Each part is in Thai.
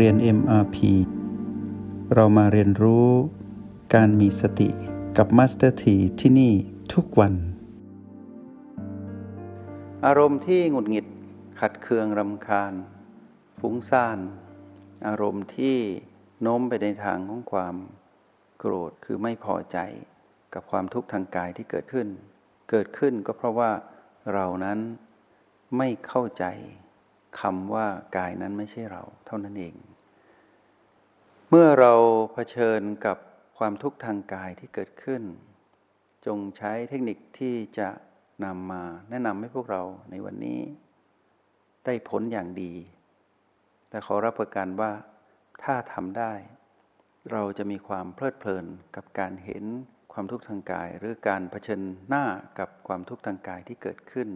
เรียน MRP เรามาเรียนรู้การมีสติกับ Master T ที่ที่นี่ทุกวัน อารมณ์ที่หงุดหงิดขัดเคืองรำคาญ ฟุ้งซ่าน อารมณ์ที่โน้มไปในทางของความโกรธคือไม่พอใจกับความทุกข์ทางกายที่เกิดขึ้น เกิดขึ้นก็เพราะว่าเรานั้นไม่เข้าใจ คำว่ากายนั้นไม่ใช่เราเท่านั้นเอง เมื่อเราเผชิญกับความทุกข์ทางกายที่เกิดขึ้น จงใช้เทคนิคที่จะนำมาแนะนำให้พวกเราในวันนี้ ได้ผลอย่างดี แต่ขอรับประกันว่าถ้าทำได้ เราจะมีความเพลิดเพลินกับการเห็นความทุกข์ทางกาย หรือการเผชิญหน้ากับความทุกข์ทางกายที่เกิดขึ้น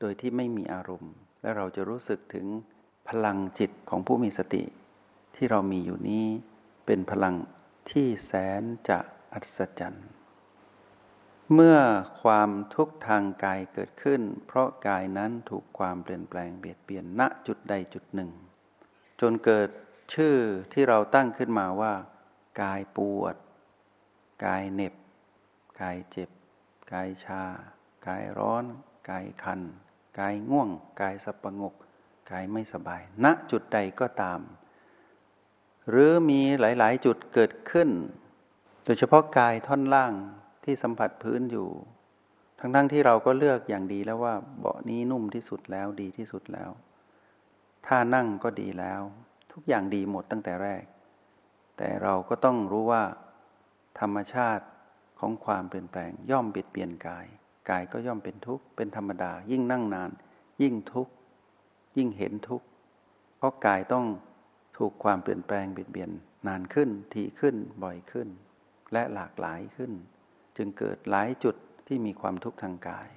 โดยที่ไม่มีอารมณ์ และเราจะรู้สึกถึงพลังจิตของผู้มีสติ ที่เรามีอยู่นี้เป็นพลังที่แสนจะอัศจรรย์ เมื่อความทุกข์ทางกายเกิดขึ้น เพราะกายนั้นถูกความเปลี่ยนแปลงเบียดเบียนณจุดใดจุดหนึ่ง จนเกิดชื่อที่เราตั้งขึ้นมาว่า กายปวด กายเหน็บ กายเจ็บ กายชา กายร้อน กายคัน กายง่วง กายสับประงก กายไม่สบาย ณจุดใดก็ตาม หรือมีหลาย ๆ จุดเกิดขึ้น โดยเฉพาะกายท่อนล่างที่สัมผัสพื้นอยู่ ทั้งๆทที่เราก็เลือกอย่างดีแล้วว่า เบาะนี้นุ่มที่สุดแล้วดีที่สุดแล้วท่านั่งก็ดีแล้ว ทุกอย่างดีหมดตั้งแต่แรก แต่เราก็ต้องรู้ว่า ธรรมชาติของความเปลี่ยนแปลงย่อมเบียดเบียนกาย กายก็ย่อมเป็นทุกข์เป็นธรรมดา ยิ่งนั่งนาน ยิ่งทุกข์ยิ่งเห็นทุกข์เพราะกายต้องถูกความเปลี่ยนแปลงเบียดเบียนนานขึ้นทีขึ้นบ่อยขึ้น และหลากหลายขึ้น จึงเกิดหลายจุดที่มีความทุกข์ทางกาย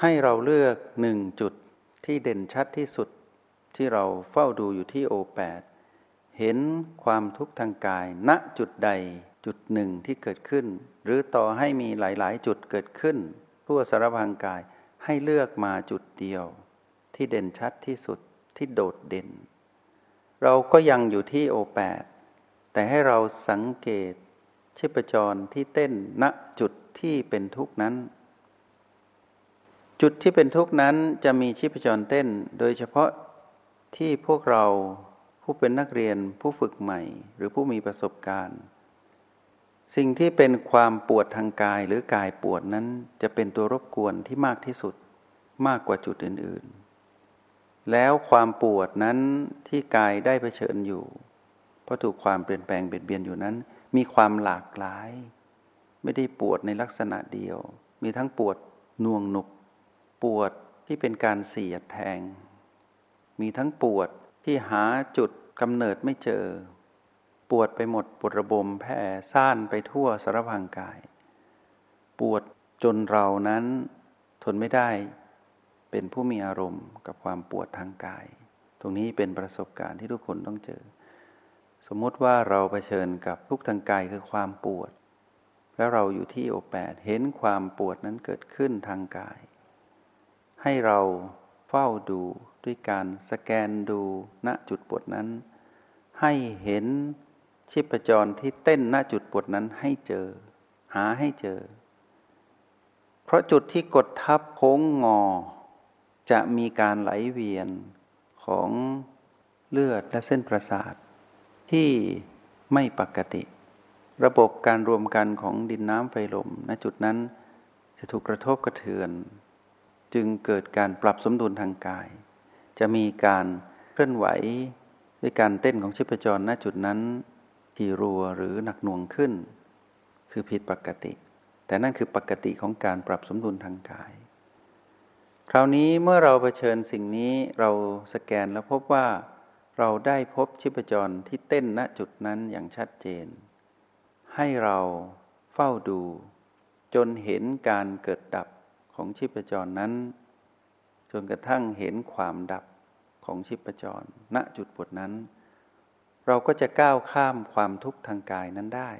ให้เราเลือกหนึ่งจุดที่เด่นชัดที่สุดที่เราเฝ้าดูอยู่ที่โอแปดเห็นความทุกข์ทางกายณจุดใด จุดหนึ่งที่เกิดขึ้น หรือต่อให้มีหลาย ๆ จุดเกิดขึ้น ทั่วสารพังกายให้เลือกมาจุดเดียว ที่เด่นชัดที่สุดที่โดดเด่น เราก็ยังอยู่ที่โอแปดแต่ให้เราสังเกตชีพจรที่เต้นณจุดที่เป็นทุกนั้น จุดที่เป็นทุกนั้นจะมีชีพจรเต้น โดยเฉพาะที่พวกเราผู้เป็นนักเรียนผู้ฝึกใหม่ หรือผู้มีประสบการณ์ สิ่งที่เป็นความปวดทางกายหรือกายปวดนั้นจะเป็นตัวรบกวนที่มากที่สุดมากกว่าจุดอื่น ๆ แล้วความปวดนั้นที่กายได้เผชิญอยู่ เพราะถูกความเปลี่ยนแปลงเบียดเบียนอยู่นั้น มีความหลากหลาย ไม่ได้ปวดในลักษณะเดียว มีทั้งปวดน่วงหนุก ปวดที่เป็นการเสียดแทง มีทั้งปวดที่หาจุดกำเนิดไม่เจอ ปวดไปหมดปวดระบมแผ่ซ่านไปทั่วสารพังกาย ปวดจนเรานั้นทนไม่ได้ เป็นผู้มีอารมณ์กับความปวดทางกาย ตรงนี้เป็นประสบการณ์ที่ทุกคนต้องเจอ สมมติว่าเราเผชิญกับทุกทางกายคือความปวด แล้วเราอยู่ที่โอแปดเห็นความปวดนั้นเกิดขึ้นทางกาย ให้เราเฝ้าดูด้วยการสแกนดูณจุดปวดนั้น ให้เห็น ชีพจรที่เต้นณจุดปวดนั้นให้เจอ หาให้เจอ เพราะจุดที่กดทับโค้งงอ จะมีการไหลเวียนของเลือดและเส้นประสาท ที่ไม่ปกติ ระบบการรวมกันของดินน้ำไฟลมณจุดนั้นจะถูกกระทบกระเทือน จึงเกิดการปรับสมดุลทางกาย จะมีการเคลื่อนไหวด้วยการเต้นของชีพจรณจุดนั้น ที่รัวหรือหนักหน่วงขึ้น คือผิดปกติ แต่นั่นคือปกติของการปรับสมดุลทางกาย คราวนี้เมื่อเราเผชิญสิ่งนี้เราสแกนแล้วพบว่าเราได้พบชีพจรที่เต้นณจุดนั้นอย่างชัดเจน ให้เราเฝ้าดู จนเห็นการเกิดดับของชีพจรนั้น จนกระทั่งเห็นความดับของชีพจร ณจุดปวดนั้น เราก็จะก้าวข้ามความทุกข์ทางกายนั้นได้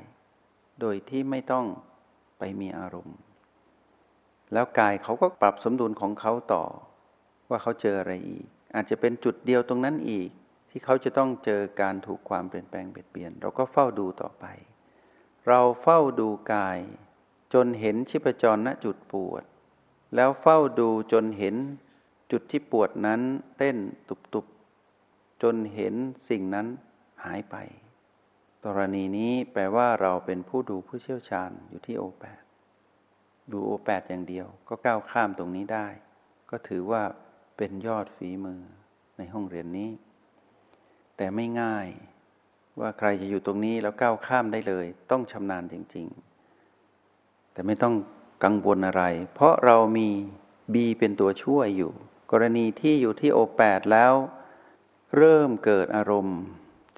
โดยที่ไม่ต้องไปมีอารมณ์ แล้วกายเขาก็ปรับสมดุลของเขาต่อ ว่าเขาเจออะไรอีก อาจจะเป็นจุดเดียวตรงนั้นอีก ที่เขาจะต้องเจอการถูกความเปลี่ยนแปลงเปลี่ยนเปลี่ยน เราก็เฝ้าดูต่อไป เราเฝ้าดูกาย จนเห็นชิพจรณจุดปวด แล้วเฝ้าดูจนเห็นจุดที่ปวดนั้นเต้นตุบๆจนเห็นสิ่งนั้น หายไป กรณีนี้แปลว่าเราเป็นผู้ดูผู้เชี่ยวชาญอยู่ที่โอแปดดูโอแปดอย่างเดียว ก็ก้าวข้ามตรงนี้ได้ ก็ถือว่าเป็นยอดฝีมือในห้องเรียนนี้ แต่ไม่ง่ายว่าใครจะอยู่ตรงนี้แล้วก้าวข้ามได้เลย ต้องชำนาญจริง ๆ แต่ไม่ต้องกังวลอะไร เพราะเรามีบีเป็นตัวช่วยอยู่ กรณีที่อยู่ที่โอแปดแล้ว เริ่มเกิดอารมณ์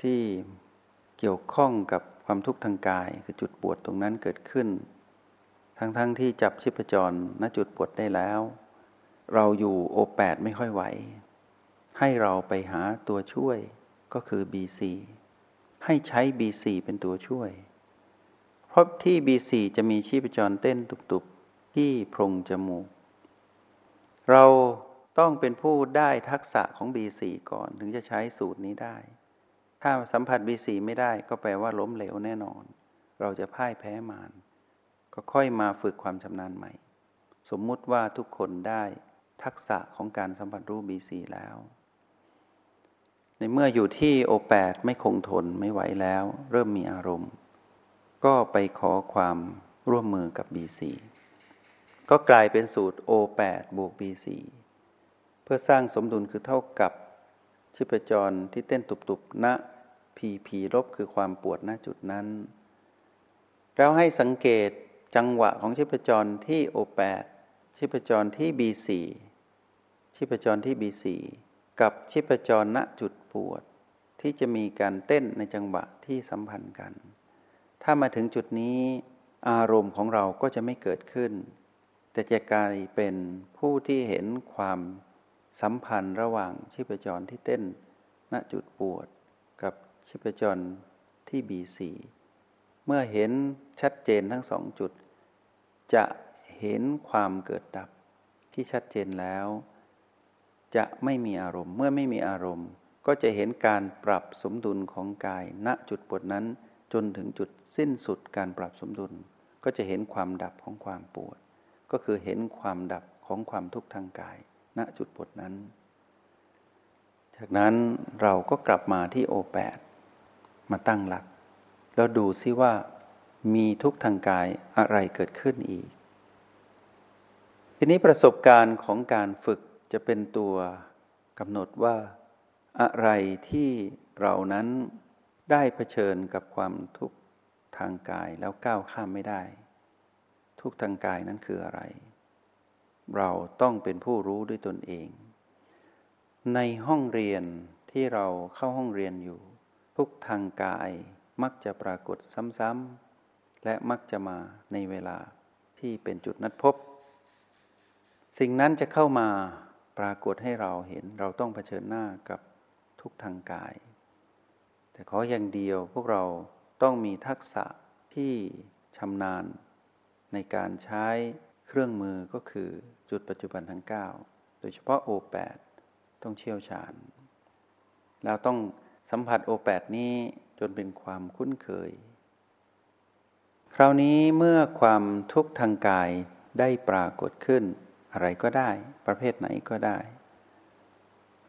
ที่เกี่ยวข้องกับความทุกข์ทางกาย คือจุดปวดตรงนั้นเกิดขึ้น ทั้งๆทที่จับชิพจรณจุดปวดได้แล้ว เราอยู่โอแปดไม่ค่อยไหว ให้เราไปหาตัวช่วยก็คือ BC ให้ใช้ B4 เป็นตัวช่วย เพราะที่ B4 จะมีชีพจรเต้นตุบๆ ที่โพรงจมูก เราต้องเป็นผู้ได้ทักษะของ B4 ก่อนถึงจะใช้สูตรนี้ได้ ถ้าสัมผัส B4 ไม่ได้ก็แปลว่าล้มเหลวแน่นอน เราจะพ่ายแพ้มารก็ค่อยมาฝึกความชำนาญใหม่ สมมุติว่าทุกคนได้ทักษะของการสัมผัสรูป B4 แล้ว ในเมื่ออยู่ที่โอแปดไม่คงทนไม่ไหวแล้ว เริ่มมีอารมณ์ ก็ไปขอความร่วมมือกับ B4 ก็กลายเป็นสูตร O8 บวก B4 เพื่อสร้างสมดุลคือเท่ากับชีพจรที่เต้นตุบๆณ PP ลบคือความปวดณจุดนั้นแล้วให้สังเกตจังหวะของชีพจรที่ O8 ชีพจรที่ B4 ชีพจรที่ B4 กับชีพจรณจุดปวด ที่จะมีการเต้นในจังหวะที่สัมพันธ์กัน ถ้ามาถึงจุดนี้อารมณ์ของเราก็จะไม่เกิดขึ้น แต่จะกลายเป็นผู้ที่เห็นความสัมพันธ์ระหว่างชีพจรที่เต้นณจุดปวด กับ ชีพจรที่บีสีเมื่อเห็นชัดเจนทั้งสองจุด จะเห็นความเกิดดับที่ชัดเจนแล้ว จะไม่มีอารมณ์ เมื่อไม่มีอารมณ์ ก็จะเห็นการปรับสมดุลของกาย ณจุดปวดนั้นจนถึงจุดสิ้นสุดการปรับสมดุล ก็จะเห็นความดับของความปวด ก็คือเห็นความดับของความทุกข์ทางกาย ณจุดปวดนั้น จากนั้นเราก็กลับมาที่โอแปด มาตั้งหลัก แล้วดูซิว่ามีทุกทางกายอะไรเกิดขึ้นอีก ทีนี้ประสบการณ์ของการฝึกจะเป็นตัวกำหนดว่าอะไรที่เรานั้นได้เผชิญกับความทุกข์ทางกายแล้วก้าวข้ามไม่ได้ ทุกทางกายนั้นคืออะไร เราต้องเป็นผู้รู้ด้วยตนเอง ในห้องเรียนที่เราเข้าห้องเรียนอยู่ ทุกทางกายมักจะปรากฏซ้ำๆ และมักจะมาในเวลาที่เป็นจุดนัดพบ สิ่งนั้นจะเข้ามาปรากฏให้เราเห็นเราต้องเผชิญหน้ากับทุกทางกาย แต่ขออย่างเดียวพวกเราต้องมีทักษะที่ชำนาญ ในการใช้เครื่องมือก็คือจุดปัจจุบันทั้ง 9 โดยเฉพาะ O8 ต้องเชี่ยวชาญ แล้วต้อง สัมผัส O8 นี้จนเป็นความคุ้นเคย คราวนี้เมื่อความทุกข์ทางกายได้ปรากฏขึ้น อะไรก็ได้ ประเภทไหนก็ได้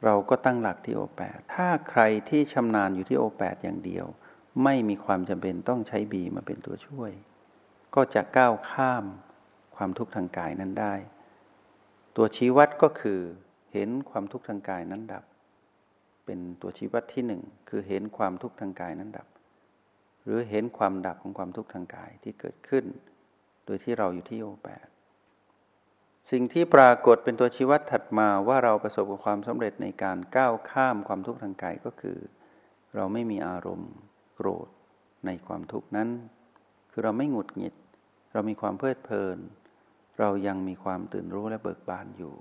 เราก็ตั้งหลักที่โอแปดถ้าใครที่ชำนาญอยู่ที่โอแปดอย่างเดียว ไม่มีความจำเป็นต้องใช้บีมาเป็นตัวช่วย ก็จะก้าวข้ามความทุกข์ทางกายนั้นได้ ตัวชี้วัดก็คือเห็นความทุกข์ทางกายนั้นดับ เป็นตัวชี้วัดที่หนึ่งคือเห็นความทุกข์ทางกายนั้นดับ หรือเห็นความดับของความทุกข์ทางกายที่เกิดขึ้น โดยที่เราอยู่ที่โอแปดสิ่งที่ปรากฏเป็นตัวชี้วัดถัดมาว่าเราประสบกับความสำเร็จในการก้าวข้ามความทุกข์ทางกายก็คือ เราไม่มีอารมณ์โกรธในความทุกข์นั้น คือเราไม่หงุดหงิด เรามีความเพลิดเพลิน เรายังมีความตื่นรู้และเบิกบานอยู่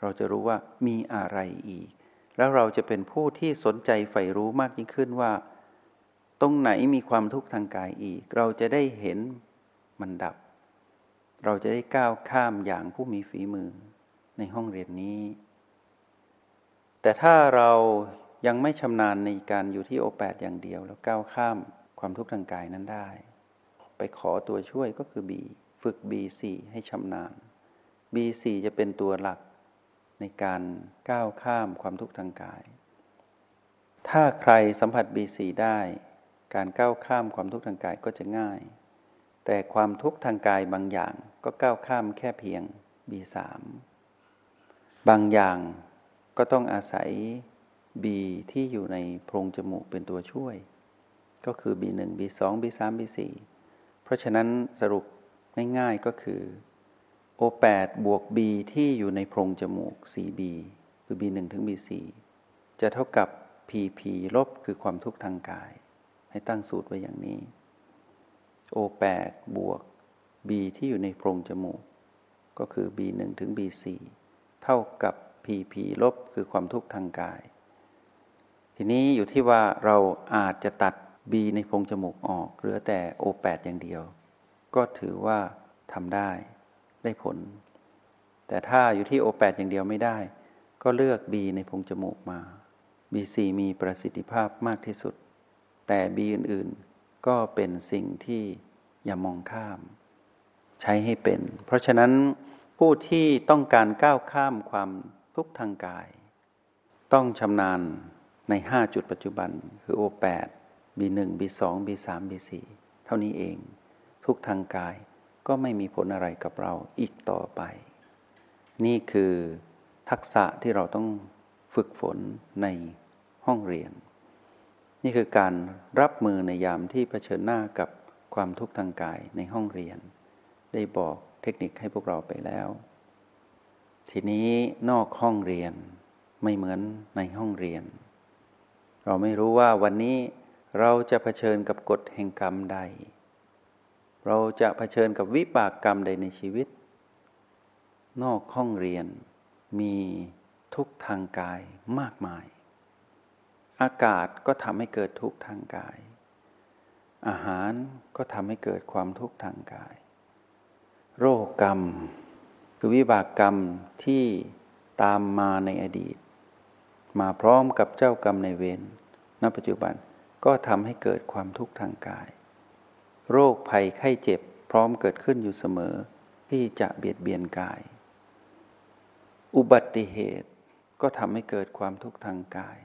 เราจะรู้ว่ามีอะไรอีก แล้วเราจะเป็นผู้ที่สนใจใฝ่รู้มากยิ่งขึ้นว่า ตรงไหนมีความทุกข์ทางกายอีก เราจะได้เห็นมันดับ เราจะได้ก้าวข้ามอย่างผู้มีฝีมือในห้องเรียนนี้ แต่ถ้าเรายังไม่ชำนาญในการอยู่ที่โอแปดอย่างเดียว แล้วก้าวข้ามความทุกข์ทางกายนั้นได้ ไปขอตัวช่วยก็คือบีฝึก B4 ให้ชำนาญ B4 จะเป็นตัวหลัก ในการก้าวข้ามความทุกข์ทางกาย ถ้าใครสัมผัส B4 ได้ การก้าวข้ามความทุกข์ทางกายก็จะง่าย แต่ความทุกข์ทางกายบางอย่างก็ก้าวข้ามแค่เพียง B3 บางอย่างก็ต้องอาศัย B ที่อยู่ในโพรงจมูกเป็นตัวช่วย ก็คือ B1 B2 B3 B4 เพราะฉะนั้นสรุปง่ายๆก็คือ O8 บวก B ที่อยู่ในโพรงจมูก 4B คือ B1 ถึง B4 จะเท่ากับ PP ลบคือความทุกข์ทางกาย ให้ตั้งสูตรไว้อย่างนี้ O8 บวก B ที่อยู่ในโพรงจมูก ก็คือ B1 ถึง B4 เท่ากับ PP ลบคือความทุกข์ทางกาย ทีนี้อยู่ที่ว่าเราอาจจะตัด B ในโพรงจมูกออกเหลือแต่ O8 อย่างเดียว ก็ถือว่าทำได้ ได้ผล แต่ถ้าอยู่ที่ O8 อย่างเดียวไม่ได้ ก็เลือก B ในพงจมูกมา B4 มีประสิทธิภาพมากที่สุด แต่ B อื่นๆ ก็เป็นสิ่งที่อย่ามองข้าม ใช้ให้เป็น เพราะฉะนั้นผู้ที่ต้องการก้าวข้ามความทุกข์ทางกาย ต้องชำนาญใน 5 จุดปัจจุบัน คือ O8 B1 B2 B3 B4 เท่านี้เอง ทุกทางกาย ก็ไม่มีผลอะไรกับเราอีกต่อไป นี่คือทักษะที่เราต้องฝึกฝนในห้องเรียน นี่คือการรับมือในยามที่เผชิญหน้ากับความทุกข์ทางกายในห้องเรียน ได้บอกเทคนิคให้พวกเราไปแล้ว ทีนี้นอกห้องเรียนไม่เหมือนในห้องเรียน เราไม่รู้ว่าวันนี้เราจะเผชิญกับกฎแห่งกรรมใด เราจะเผชิญกับวิบากกรรมใดในชีวิต นอกห้องเรียนมีทุกทางกายมากมาย อากาศก็ทำให้เกิดทุกทางกาย อาหารก็ทำให้เกิดความทุกข์ทางกาย โรคกรรม คือวิบากกรรมที่ตามมาในอดีต มาพร้อมกับเจ้ากรรมในเวรณปัจจุบันก็ทำให้เกิดความทุกข์ทางกาย โรคภัยไข้เจ็บพร้อมเกิดขึ้นอยู่เสมอ ที่จะเบียดเบียนกาย อุบัติเหตุก็ทำให้เกิดความทุกข์ทางกาย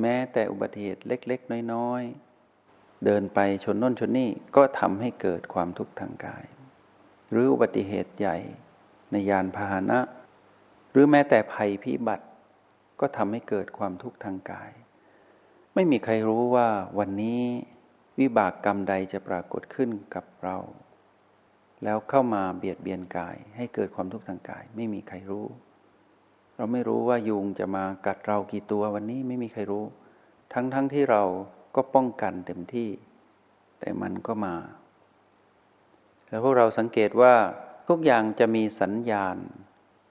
แม้แต่อุบัติเหตุเล็ก ๆ น้อย ๆ เดินไปชนน้นชนนี่ก็ทำให้เกิดความทุกข์ทางกาย หรืออุบัติเหตุใหญ่ในยานพาหนะ หรือแม้แต่ภัยพิบัติก็ทำให้เกิดความทุกข์ทางกาย ไม่มีใครรู้ว่าวันนี้ วิบากกรรมใดจะปรากฏขึ้นกับเรา แล้วเข้ามาเบียดเบียนกาย ให้เกิดความทุกข์ทางกาย ไม่มีใครรู้ เราไม่รู้ว่ายุงจะมากัดเรากี่ตัววันนี้ไม่มีใครรู้ ทั้งๆทที่เราก็ป้องกันเต็มที่ แต่มันก็มา แล้วพวกเราสังเกตว่าทุกอย่างจะมีสัญญาณ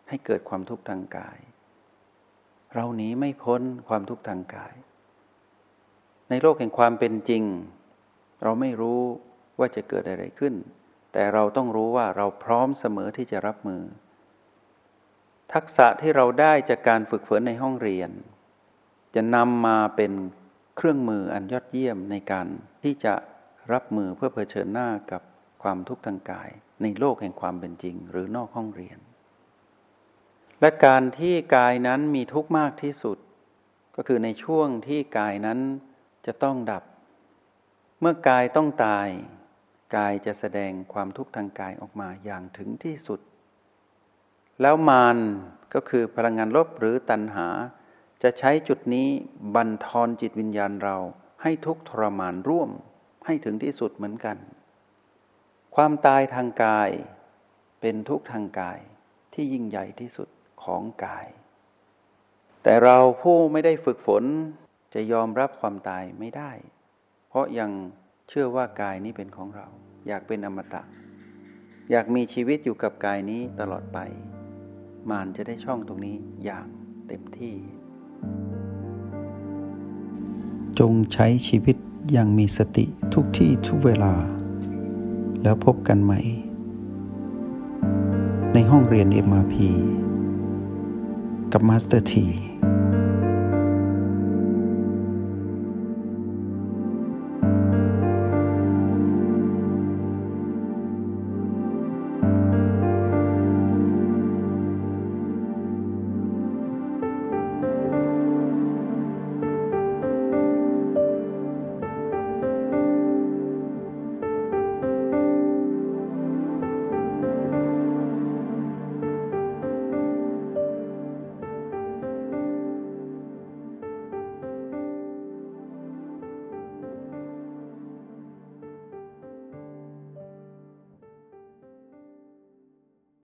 ให้เกิดความทุกข์ทางกาย เราหนีไม่พ้นความทุกข์ทางกาย ในโลกแห่งความเป็นจริง เราไม่รู้ว่าจะเกิดอะไรขึ้น แต่เราต้องรู้ว่าเราพร้อมเสมอที่จะรับมือ ทักษะที่เราได้จากการฝึกฝนในห้องเรียน จะนำมาเป็นเครื่องมืออันยอดเยี่ยมในการที่จะรับมือเพื่อเผชิญหน้ากับความทุกข์ทางกาย ในโลกแห่งความเป็นจริง หรือนอกห้องเรียน และการที่กายนั้นมีทุกข์มากที่สุด ก็คือในช่วงที่กายนั้นจะต้องดับ เมื่อกายต้องตาย กายจะแสดงความทุกข์ทางกายออกมาอย่างถึงที่สุด แล้วมานก็คือพลังงานลบหรือตัณหา จะใช้จุดนี้บันทอนจิตวิญญาณเราให้ทุกทรมานร่วมให้ถึงที่สุดเหมือนกัน ความตายทางกายเป็นทุกทางกายที่ยิ่งใหญ่ที่สุดของกาย แต่เราผู้ไม่ได้ฝึกฝนจะยอมรับความตายไม่ได้ เพราะยังเชื่อว่ากายนี้เป็นของเรา อยากเป็นอมตะ อยากมีชีวิตอยู่กับกายนี้ตลอดไป มารจะได้ช่องตรงนี้อย่างเต็มที่ จงใช้ชีวิตอย่างมีสติทุกที่ทุกเวลา แล้วพบกันใหม่ ในห้องเรียน MRP กับมาสเตอร์ที